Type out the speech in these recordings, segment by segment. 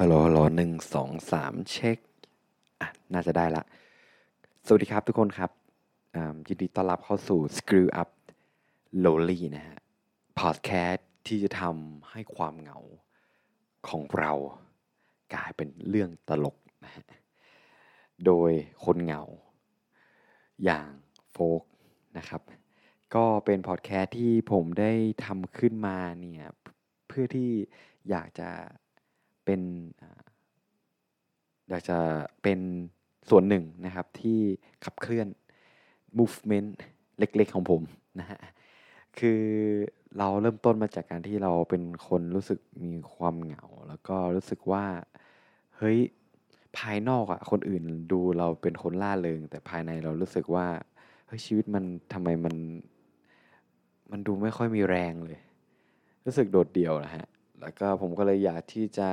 ฮัลโหลฮัลโหลหนึ่งสองสามเช็คอะน่าจะได้ละ สวัสดีครับทุกคนครับยินดีต้อนรับเข้าสู่ Screw Up Lowly นะฮะพอดแคสต์ที่จะทำให้ความเหงาของเรากลายเป็นเรื่องตลกนะฮะโดยคนเหงา อย่างโฟกนะครับ ก็เป็นพอดแคสต์ที่ผมได้ทำขึ้นมาเนี่ย เพื่อที่อยากจะ เป็นอยากจะเป็นส่วนหนึ่งนะครับที่ขับเคลื่อน movement เล็กๆของผมนะฮะคือเราเริ่มต้นมาจากการที่เราเป็นคนรู้สึกมีความเหงา แล้วก็รู้สึกว่าเฮ้ยภายนอกอะคนอื่นดูเราเป็นคนล่าเริง แต่ภายในเรารู้สึกว่าเฮ้ยชีวิตมันทำไมมัน มันดูไม่ค่อยมีแรงเลย รู้สึกโดดเดี่ยวนะฮะแล้วก็ผมก็เลยอยากที่จะ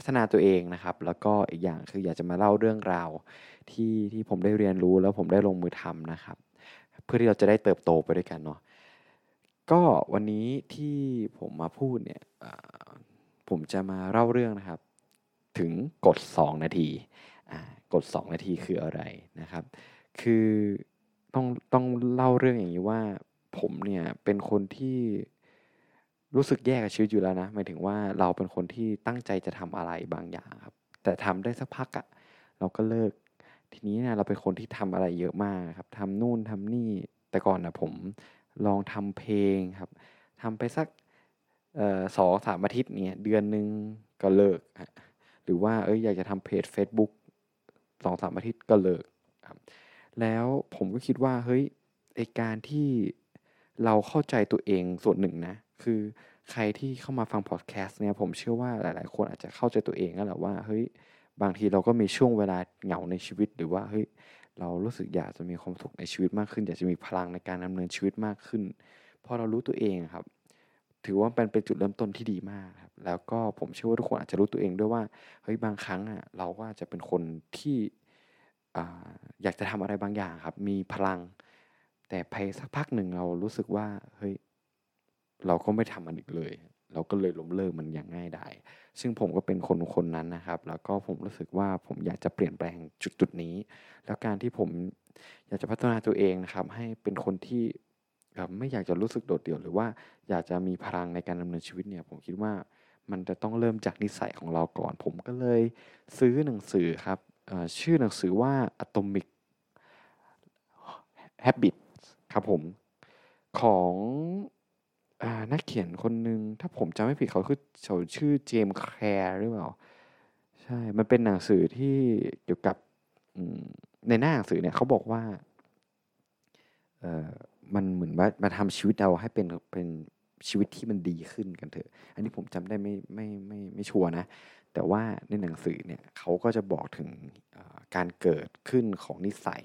พัฒนาตัวเองนะครับ แล้วก็อีกอย่างคืออยากจะมาเล่าเรื่องราวที่ที่ผมได้เรียนรู้แล้วผมได้ลงมือทำนะครับ เพื่อที่เราจะได้เติบโตไปด้วยกันเนาะก็วันนี้ที่ผมมาพูดเนี่ยผมจะมาเล่าเรื่องนะครับ ถึงกฎ 2 นาทีกฎ 2 นาทีคืออะไรนะครับ คือต้องต้องเล่าเรื่องอย่างนี้ว่าผมเนี่ยเป็นคนที่ รู้สึกแย่กับชีวิตอยู่แล้วนะหมายถึงว่าเราเป็นคนที่ตั้งใจจะทำอะไรบางอย่างครับ แต่ทำได้สักพักอะ่ะเราก็เลิก ทีนี้เนี่ยเราเป็นคนที่ทำอะไรเยอะมากครับทำนู่นทำนี่ แต่ก่อนนะผมลองทำเพลงครับทำไปสักสองสามอาทิตย์เนี่ยเดือนหนึ่งก็เลิก หรือว่าเอ้ยอยากจะทำเพจ Facebook สองสามอาทิตย์ก็เลิกครับแล้วผมก็คิดว่าเฮ้ยไอการที่เราเข้าใจตัวเองส่วนหนึ่งนะ คือใครที่เข้ามาฟังพอดแคสต์เนี่ยผมเชื่อว่าหลาย ๆ คนอาจจะเข้าใจตัวเองแล้วแหละว่าเฮ้ยบางทีเราก็มีช่วงเวลาเหงาในชีวิต หรือว่าเฮ้ยเรารู้สึกอยากจะมีความสุขในชีวิตมากขึ้น อยากจะมีพลังในการดำเนินชีวิตมากขึ้นพอเรารู้ตัวเองครับ ถือว่าเป็นเป็นจุดเริ่มต้นที่ดีมากครับแล้วก็ผมเชื่อว่าทุกคนอาจจะรู้ตัวเองด้วยว่าเฮ้ยบางครั้งอะเราก็อาจจะเป็นคนที่อยากจะทำอะไรบางอย่างครับ มีพลัง แต่ไปสักพักหนึ่งเรารู้สึกว่าเฮ้ย เราก็ไม่ทำมันอีกเลย เราก็เลยล้มเลิกมันอย่างง่ายดายซึ่งผมก็เป็นคนคนนั้นนะครับ แล้วก็ผมรู้สึกว่าผมอยากจะเปลี่ยนแปลงจุดจุดนี้ แล้วการที่ผมอยากจะพัฒนาตัวเองนะครับ ให้เป็นคนที่ไม่อยากจะรู้สึกโดดเดี่ยว หรือว่าอยากจะมีพลังในการดำเนินชีวิตเนี่ยผมคิดว่ามันจะต้องเริ่มจากนิสัยของเราก่อน ผมก็เลยซื้อหนังสือครับชื่อหนังสือว่า Atomic Habits ครับผม ของ อ่านักเขียนคนหนึ่งถ้าผมจำไม่ผิดเขาคือเขาชื่อเจมส์แคร์หรือเปล่า ใช่ มันเป็นหนังสือที่เกี่ยวกับในหน้าหนังสือเนี่ยเขาบอกว่าเออมันเหมือนว่ามาทำชีวิตเราให้เป็นเป็นชีวิตที่มันดีขึ้นกันเถอะ อันนี้ผมจำได้ไม่ไม่ไม่ไม่ชัวร์นะ แต่ว่าในหนังสือเนี่ยเขาก็จะบอกถึงการเกิดขึ้นของนิสัย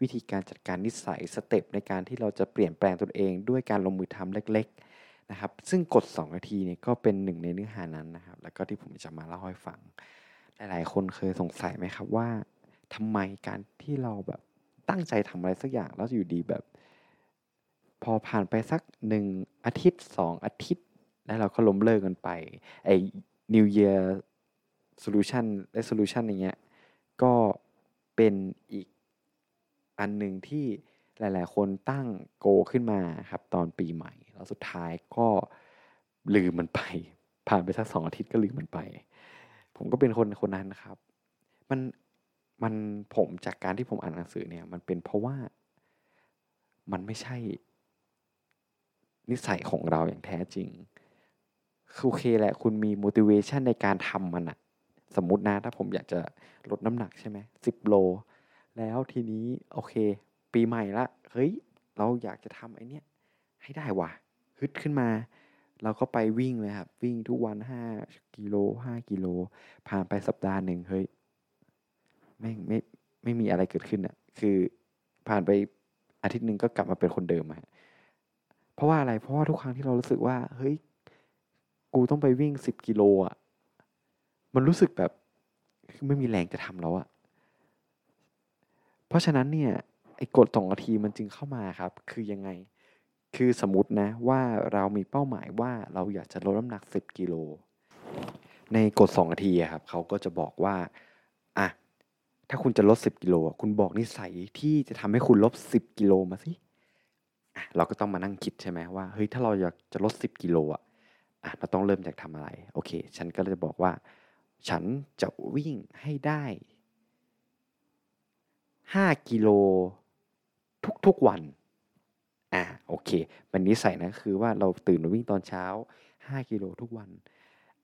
วิธีการจัดการนิสัยสเต็ปในการที่เราจะเปลี่ยนแปลงตนเอง ด้วยการลงมือทำเล็ก นะครับ ซึ่งกด2นาทีเนี่ยก็เป็นหนึ่งในเนื้อหานั้นนะครับ แล้วก็ที่ผมจะมาเล่าให้ฟัง หลายๆ คนเคยสงสัยไหมครับว่าทำไมการที่เราแบบตั้งใจทำอะไรสักอย่างแล้วอยู่ดีแบบ พอผ่านไปสักหนึ่งอาทิตย์สองอาทิตย์ แล้วเราก็ล้มเลิกกันไปไอ้ New Year Solution Resolution อย่างเงี้ยก็เป็นอีกอันหนึ่งที่หลาย ๆ คนตั้งโกขึ้นมาครับตอนปีใหม่ แล้วสุดท้ายก็ลืมมันไป ผ่านไปสักสองอาทิตย์ก็ลืมมันไป ผมก็เป็นคนคนนั้นนะครับ มันมันผมจากการที่ผมอ่านหนังสือเนี่ย มันเป็นเพราะว่ามันไม่ใช่ นิสัยของเราอย่างแท้จริงคือโอเคแหละ คุณมี motivation ในการทำมันอะสมมตินะ ถ้าผมอยากจะลดน้ำหนักใช่ไหมสิบโล แล้วทีนี้ โอเค ปีใหม่ละ เฮ้ย เราอยากจะทำไอเนี้ยให้ได้ว่ะ ฮึดขึ้นมา เราก็ไปวิ่งเลยครับ วิ่งทุกวันห้ากิโลห้ากิโล ผ่านไปสัปดาห์หนึ่งเฮ้ยไม่ไม่ไม่มีอะไรเกิดขึ้นอะ่ะ คือผ่านไปอาทิตย์หนึ่งก็กลับมาเป็นคนเดิมอะเพราะว่าอะไร เพราะว่าทุกครั้งที่เรารู้สึกว่า เฮ้ย กูต้องไปวิ่งสิบกิโลอะ มันรู้สึกแบบไม่มีแรงจะทำแล้วอะ เพราะฉะนั้นเนี่ยไอ้กฎสองนาทีมันจึงเข้ามาครับ คือยังไง คือสมมตินะว่าเรามีเป้าหมายว่าเราอยากจะลดน้ำหนัก 10 กิโล ในกฎ2นาทีครับเขาก็จะบอกว่าอะถ้าคุณจะลด 10 กิโลคุณบอกนิสัยที่จะทำให้คุณลบ 10 กิโลมาสิอะเราก็ต้องมานั่งคิดใช่ไหมว่าเฮ้ยถ้าเราอยากจะลด 10 กิโลอะอะเราต้องเริ่มจากทำอะไร โอเค ฉันก็จะบอกว่า ฉันจะวิ่งให้ได้ 5 กิโลทุกๆวัน โอเค มันนิสัยนะคือว่าเราตื่นมาวิ่งตอนเช้า 5 กิโลทุกวัน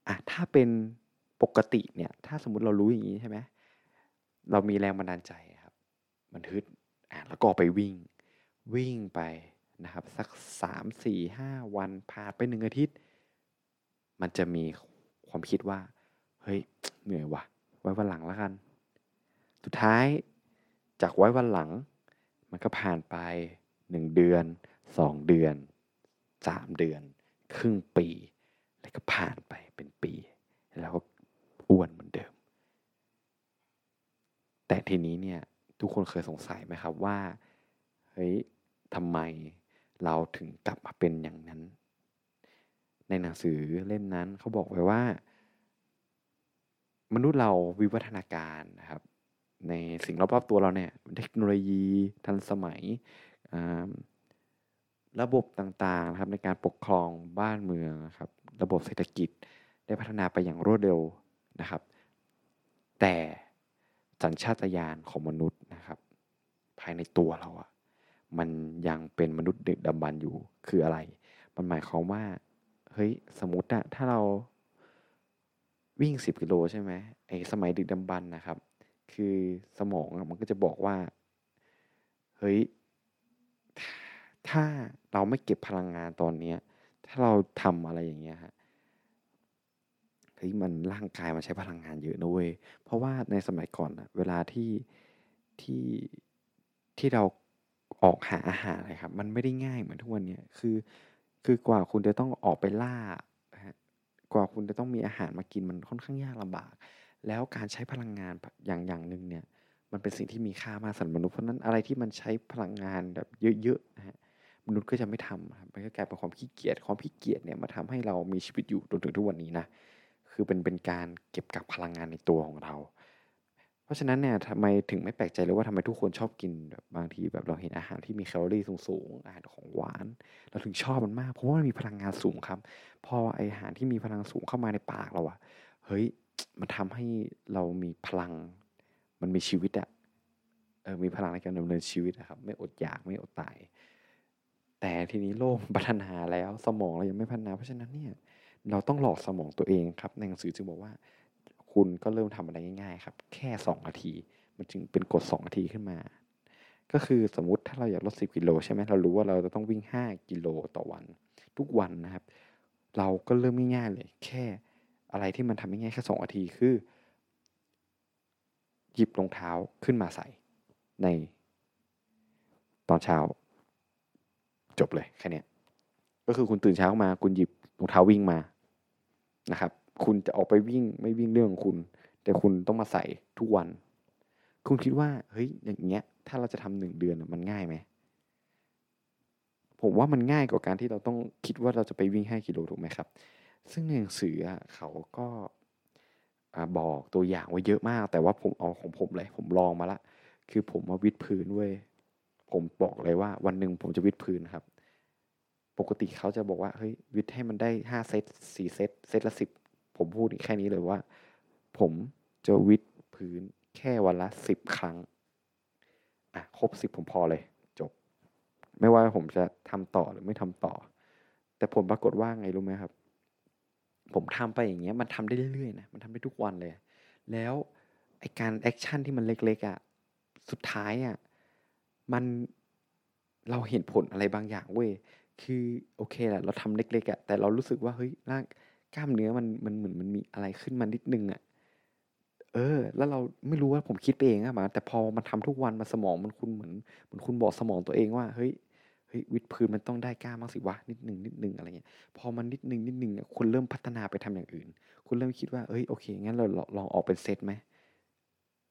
อะถ้าเป็นปกติเนี่ยถ้าสมมติเรารู้อย่างนี้ใช่ไหมเรามีแรงบันดาลใจครับ มันฮึดอะแล้วก็ไปวิ่ง วิ่งไปนะครับ สักสามสี่ห้าวันผ่านไปหนึ่งอาทิตย์ มันจะมีความคิดว่า เฮ้ย เหนื่อยว่ะ ไว้วันหลังแล้วกัน สุดท้ายจากไว้วันหลัง มันก็ผ่านไปหนึ่งเดือน สองเดือนสามเดือน ครึ่งปี แล้วก็ผ่านไปเป็นปี แล้วก็อ้วนเหมือนเดิม แต่ทีนี้เนี่ยทุกคนเคยสงสัยไหมครับว่าเฮ้ยทำไมเราถึงกลับมาเป็นอย่างนั้น ในหนังสือเล่มนั้นเขาบอกไว้ว่า มนุษย์เราวิวัฒนาการนะครับ ในสิ่งรอบๆตัวเราเนี่ย เทคโนโลยีทันสมัย ระบบต่างๆนะครับในการปกครองบ้านเมืองครับ ระบบเศรษฐกิจได้พัฒนาไปอย่างรวดเร็วนะครับ แต่สัญชาตญาณของมนุษย์นะครับ ภายในตัวเราอะมันยังเป็นมนุษย์ดึกดำบรรอยู่คืออะไร มันหมายความว่าเฮ้ยสมมติอะถ้าเราวิ่งสิบกิโลใช่ไหมไอ้สมัยดึกดำบรรนะครับ คือสมองมันก็จะบอกว่า เฮ้ย ถ้าเราไม่เก็บพลังงานตอนเนี้ย ถ้าเราทำอะไรอย่างเงี้ยฮะเฮ้ยมันร่างกายมันใช้พลังงานเยอะนะเว้ยเพราะว่าในสมัยก่อนอะเวลาที่ที่ที่เราออกหาอาหารอะครับ มันไม่ได้ง่ายเหมือนทุกวันเนี้ยคือ คือกว่าคุณจะต้องออกไปล่ากว่าคุณจะต้องมีอาหารมากินมันค่อนข้างยากลำบาก แล้วการใช้พลังงานอย่างอย่างหนึ่งเนี่ย มันเป็นสิ่งที่มีค่ามากสำหรับมนุษย์เพราะนั้นอะไรที่มันใช้พลังงานแบบเยอะๆนะฮะ มนุษย์ก็จะไม่ทำครับมันก็กลายเป็นความขี้เกียจความขี้เกียจเนี่ยมาทำให้เรามีชีวิตอยู่จนถึงทุกวันนี้นะคือเป็นเป็นการเก็บกักพลังงานในตัวของเรา เพราะฉะนั้นเนี่ยทำไมถึงไม่แปลกใจเลยว่าทำไมทุกคนชอบกินแบบบางทีแบบเราเห็นอาหารที่มีแคลอรี่สูงๆอาหารของหวาน เราถึงชอบมันมาก เพราะว่ามันมีพลังงานสูงครับ พอไออาหารที่มีพลังสูงเข้ามาในปากเราอะเฮ้ยมันทำให้เรามีพลัง มันมีชีวิตอะเออมีพลังในการดำเนินชีวิตนะครับ ไม่อดอยากไม่อดตาย แต่ทีนี้โลกพัฒนาแล้วสมองเรายังไม่พัฒนา เพราะฉะนั้นเนี่ยเราต้องหลอกสมองตัวเองครับในหนังสือจึงบอกว่า คุณก็เริ่มทำอะไรง่ายๆครับ แค่สองนาที มันจึงเป็นกฎสองนาทีขึ้นมา ก็คือสมมติถ้าเราอยากลดสิบกิโลใช่ไหมเรารู้ว่าเราจะต้องวิ่งห้ากิโลต่อวัน ทุกวันนะครับ เราก็เริ่มง่ายๆเลย แค่อะไรที่มันทำง่ายแค่สองนาทีคือ หยิบรองเท้าขึ้นมาใส่ในตอนเช้า จบเลยแค่นี้ก็คือคุณตื่นเช้ามา คุณหยิบรองเท้าวิ่งมานะครับ คุณจะออกไปวิ่งไม่วิ่งเรื่องของคุณ แต่คุณต้องมาใส่ทุกวัน คุณคิดว่าเฮ้ยอย่างเงี้ย ถ้าเราจะทำหนึ่งเดือนมันง่ายไหมผมว่ามันง่ายกว่าการที่เราต้องคิดว่าเราจะไปวิ่งห้ากิโลถูกไหมครับ ซึ่งในหนังสือเขาก็บอกตัวอย่างไว้เยอะมาก แต่ว่าผมเอาของผมเลย ผมลองมาละ คือผมมาวิดพื้นเว้ย ผมบอกเลยว่าวันหนึ่งผมจะวิดพื้นครับ ปกติเขาจะบอกว่าเฮ้ยวิดให้มันได้ห้าเซตสี่เซตเซตละสิบผมพูดแค่นี้เลยว่า ผมจะวิดพื้นแค่วันละสิบครั้งอะครบสิบผมพอเลยจบ ไม่ว่าผมจะทำต่อหรือไม่ทำต่อ แต่ผลปรากฏว่าไงรู้ไหมครับ ผมทำไปอย่างเงี้ยมันทำได้เรื่อยๆนะมันทำได้ทุกวันเลย แล้วไอการ action ที่มันเล็กๆอะ่ะสุดท้ายอะ่ะ มันเราเห็นผลอะไรบางอย่างเว้ยคือโอเคแหละเราทำเล็กๆอะ่ะแต่เรารู้สึกว่าเฮ้ยร่างกล้ามเนื้อมันมันเหมือนมันมีอะไรขึ้นมานิดนึงอะ่ะเออ แล้วเราไม่รู้ว่าผมคิดไปเองอะมา แต่พอมันทำทุกวันมาสมองมันคุณเหมือนเหมือนคุณบอกสมองตัวเองว่าเฮ้ยเฮ้ยวิดพื้นมันต้องได้กล้ามากสิวะนิดหนึ่งนิดหนึ่งอะไรเงี้ยพอมันนิดหนึ่งนิดหนึ่งคุณเริ่มพัฒนาไปทำอย่างอื่น คุณเริ่มคิดว่าเอ้ยโอเคงั้นเราลองออกเป็นเซตไหม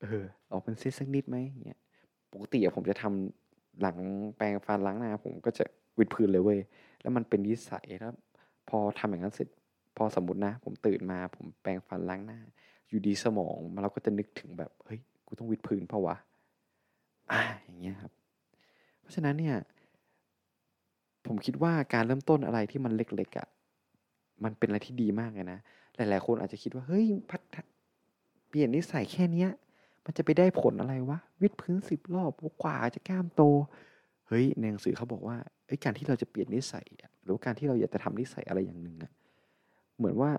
เออออกเป็นเซตสักนิดไหมเนี่ย กติอะผมจะทำหลังแปรงฟันล้างหน้า ผมก็จะวิดพื้นเลยเว้ยแล้วมันเป็นนิสัยแล้วพอทำอย่างนั้นเสร็จพพอสมมตินะ ผมตื่นมา ผมแปรงฟันล้างหน้า อยู่ดีสมองเราก็จะนึกถึงแบบเฮ้ยกูต้องวิดพื้นเพราะวะอ่าอย่างเงี้ยครับ เพราะฉะนั้นเนี่ย ผมคิดว่าการเริ่มต้นอะไรที่มันเล็กๆอะ่ะมันเป็นอะไรที่ดีมากเลยนะ หลาย ๆ คนอาจจะคิดว่า เฮ้ยพัฒเปลี่ยนนิสัยแค่เนี้ย มันจะไปได้ผลอะไรวะวิดพื้นสิบรอบกว่าจะกล้ามโต เฮ้ยในหนังสือเขาบอกว่าการที่เราจะเปลี่ยนนิสัยหรือการที่เราอยากจะทำนิสัยอะไรอย่างหนึ่งอะเหมือนว่า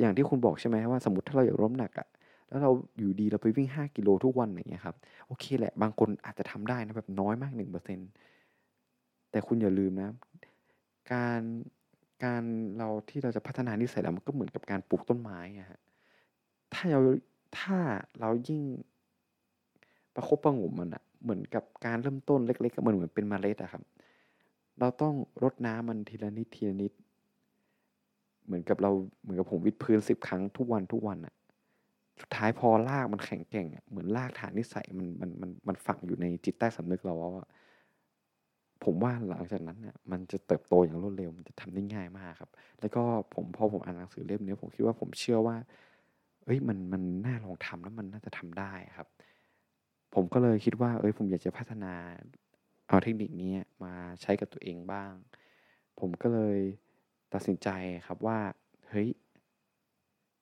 อย่างที่คุณบอกใช่ไหมว่าสมมติถ้าเราอยากล้มหนักอะแล้วเราอยู่ดีเราไปวิ่งห้ากิโลทุกวันอย่างเงี้ยครับโอเคแหละบางคนอาจจะทำได้นะแบบน้อยมากหนึ่งเปอร์เซ็นแต่คุณอย่าลืมนะ การการเราที่เราจะพัฒนานิสัยเรามันก็เหมือนกับการปลูกต้นไม้อะฮะถ้าเรา ถ้าเรายิ่งประคบประงมมันอะเหมือนกับการเริ่มต้นเล็กๆเหมันเหมือนเป็นเมล็ดอะครับ เราต้องรดน้ำมันทีละนิดทีละนิด เหมือนกับเราเหมือนกับผมวิดพื้นสิบครั้งทุกวันทุกวันอะสุดท้ายพอลากมันแข็งแกร่งอะเหมือนลากฐานนิสัยมันมันมันมันฝังอยู่ในจิตใต้สำนึกเราว่าผมว่าหลังจากนั้นเนี่ยมันจะเติบโตอย่างรวดเร็วมันจะทำได้ง่ายมากครับ แล้วก็ผมพอผมอ่านหนังสือเล่มนี้ผมคิดว่าผมเชื่อว่า เอ้ยมันมันน่าลองทำแล้วมันน่าจะทำได้ครับ ผมก็เลยคิดว่า เอ้ยผมอยากจะพัฒนาเอาเทคนิคนี้มาใช้กับตัวเองบ้าง ผมก็เลยตัดสินใจครับว่า เฮ้ย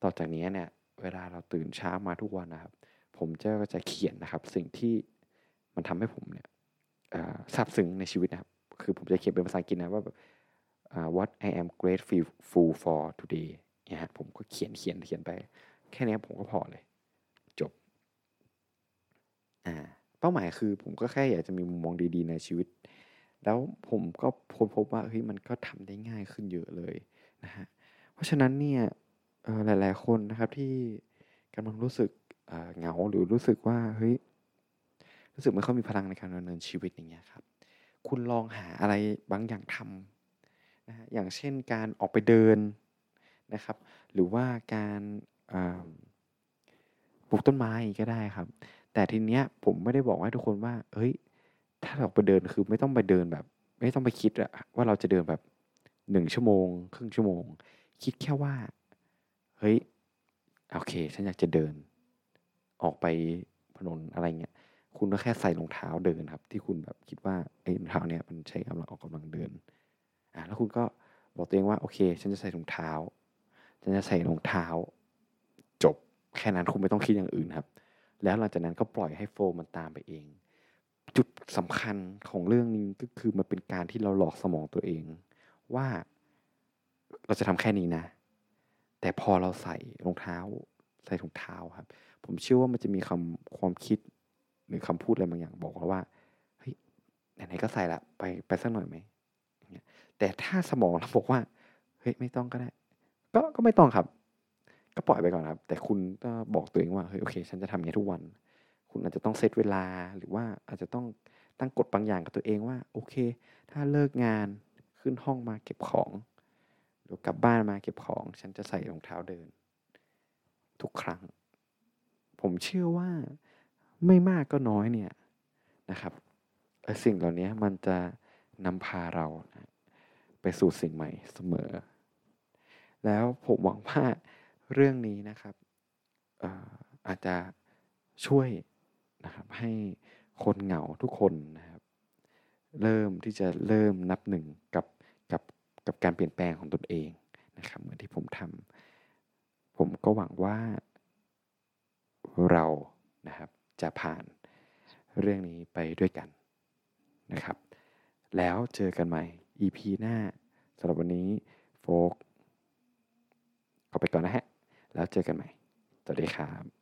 ต่อจากนี้เนี่ย เวลาเราตื่นเช้ามาทุกวันนะครับ ผมจะก็จะเขียนนะครับ สิ่งที่มันทำให้ผมเนี่ยซาบซึ้งในชีวิตนะครับ คือผมจะเขียนเป็นภาษาอังกฤษนะว่าแบบ what I am grateful for today เนี่ยผมก็เขียนเขียนเขียนไป แค่นี้ผมก็พอเลย จบอ่าเป้าหมายคือ ผมก็แค่อยากจะมีมุมมองดีๆในชีวิต แล้วผมก็พบพบว่าเฮ้ยมันก็ทำได้ง่ายขึ้นเยอะเลยนะฮะเพราะฉะนั้นเนี่ยหลาย ๆ คนนะครับที่กำลังรู้สึกเหงาหรือรู้สึกว่าเฮ้ยรู้สึกไม่ค่อยมีพลังในการดำเนินชีวิตอย่างเงี้ยครับ คุณลองหาอะไรบางอย่างทำนะฮะอย่างเช่นการออกไปเดินนะครับ หรือว่าการ ปลูกต้นไม้ก็ได้ครับ แต่ทีเนี้ยผมไม่ได้บอกให้ทุกคนว่า เฮ้ย ถ้าเราไปเดินคือไม่ต้องไปเดินแบบ ไม่ต้องไปคิดว่าเราจะเดินแบบหนึ่งชั่วโมง ครึ่งชั่วโมง คิดแค่ว่า เฮ้ยโอเค ฉันอยากจะเดิน ออกไปถนนอะไรเงี้ยคุณก็แค่ใส่รองเท้าเดินครับ ที่คุณแบบคิดว่าไอ้รองเท้าเนี่ยมันใช้กำลังออกกำลังเดินอ่าแล้วคุณก็บอกตัวเองว่าโอเค ฉันจะใส่รองเท้า ฉันจะใส่รองเท้า แค่นั้นคุณไม่ต้องคิดอย่างอื่นครับ แล้วหลังจากนั้นก็ปล่อยให้โฟมมันตามไปเอง จุดสำคัญของเรื่องนี้ก็คือมันเป็นการที่เราหลอกสมองตัวเอง ว่าเราจะทำแค่นี้นะ แต่พอเราใส่รองเท้า ใส่ถุงเท้าครับ ผมเชื่อว่ามันจะมีคำความคิดหรือคำพูดอะไรบางอย่างบอกเราว่าเฮ้ยไหนๆก็ใส่ละไปไปสักหน่อยไหมแต่ถ้าสมองเราบอกว่าเฮ้ยไม่ต้องก็ได้ ก็ก็ไม่ต้องครับ ก็ปล่อยไปก่อนครับ แต่คุณก็บอกตัวเองว่าเฮ้ยโอเค ฉันจะทำอย่างนี้ทุกวัน คุณอาจจะต้องเซตเวลาหรือว่าอาจจะต้องตั้งกฎบางอย่างกับตัวเองว่า โอเค ถ้าเลิกงานขึ้นห้องมาเก็บของหรือกลับบ้านมาเก็บของ ฉันจะใส่รองเท้าเดิน ทุกครั้ง ผมเชื่อว่าไม่มากก็น้อยเนี่ยนะครับสิ่งเหล่านี้มันจะนำพาเรานะไปสู่สิ่งใหม่เสมอ แล้วผมหวังว่า เรื่องนี้นะครับอาจจะช่วยนะครับให้คนเหงาทุกคนนะครับ เริ่มที่จะเริ่มนับหนึ่งกับกับกับการเปลี่ยนแปลงของตนเองนะครับ เหมือนที่ผมทำผมก็หวังว่าเรานะครับจะผ่านเรื่องนี้ไปด้วยกันนะครับ แล้วเจอกันใหม่ EP หน้าสำหรับวันนี้โฟกขอไปก่อนนะฮะ แล้วเจอกันใหม่สวัสดีครับ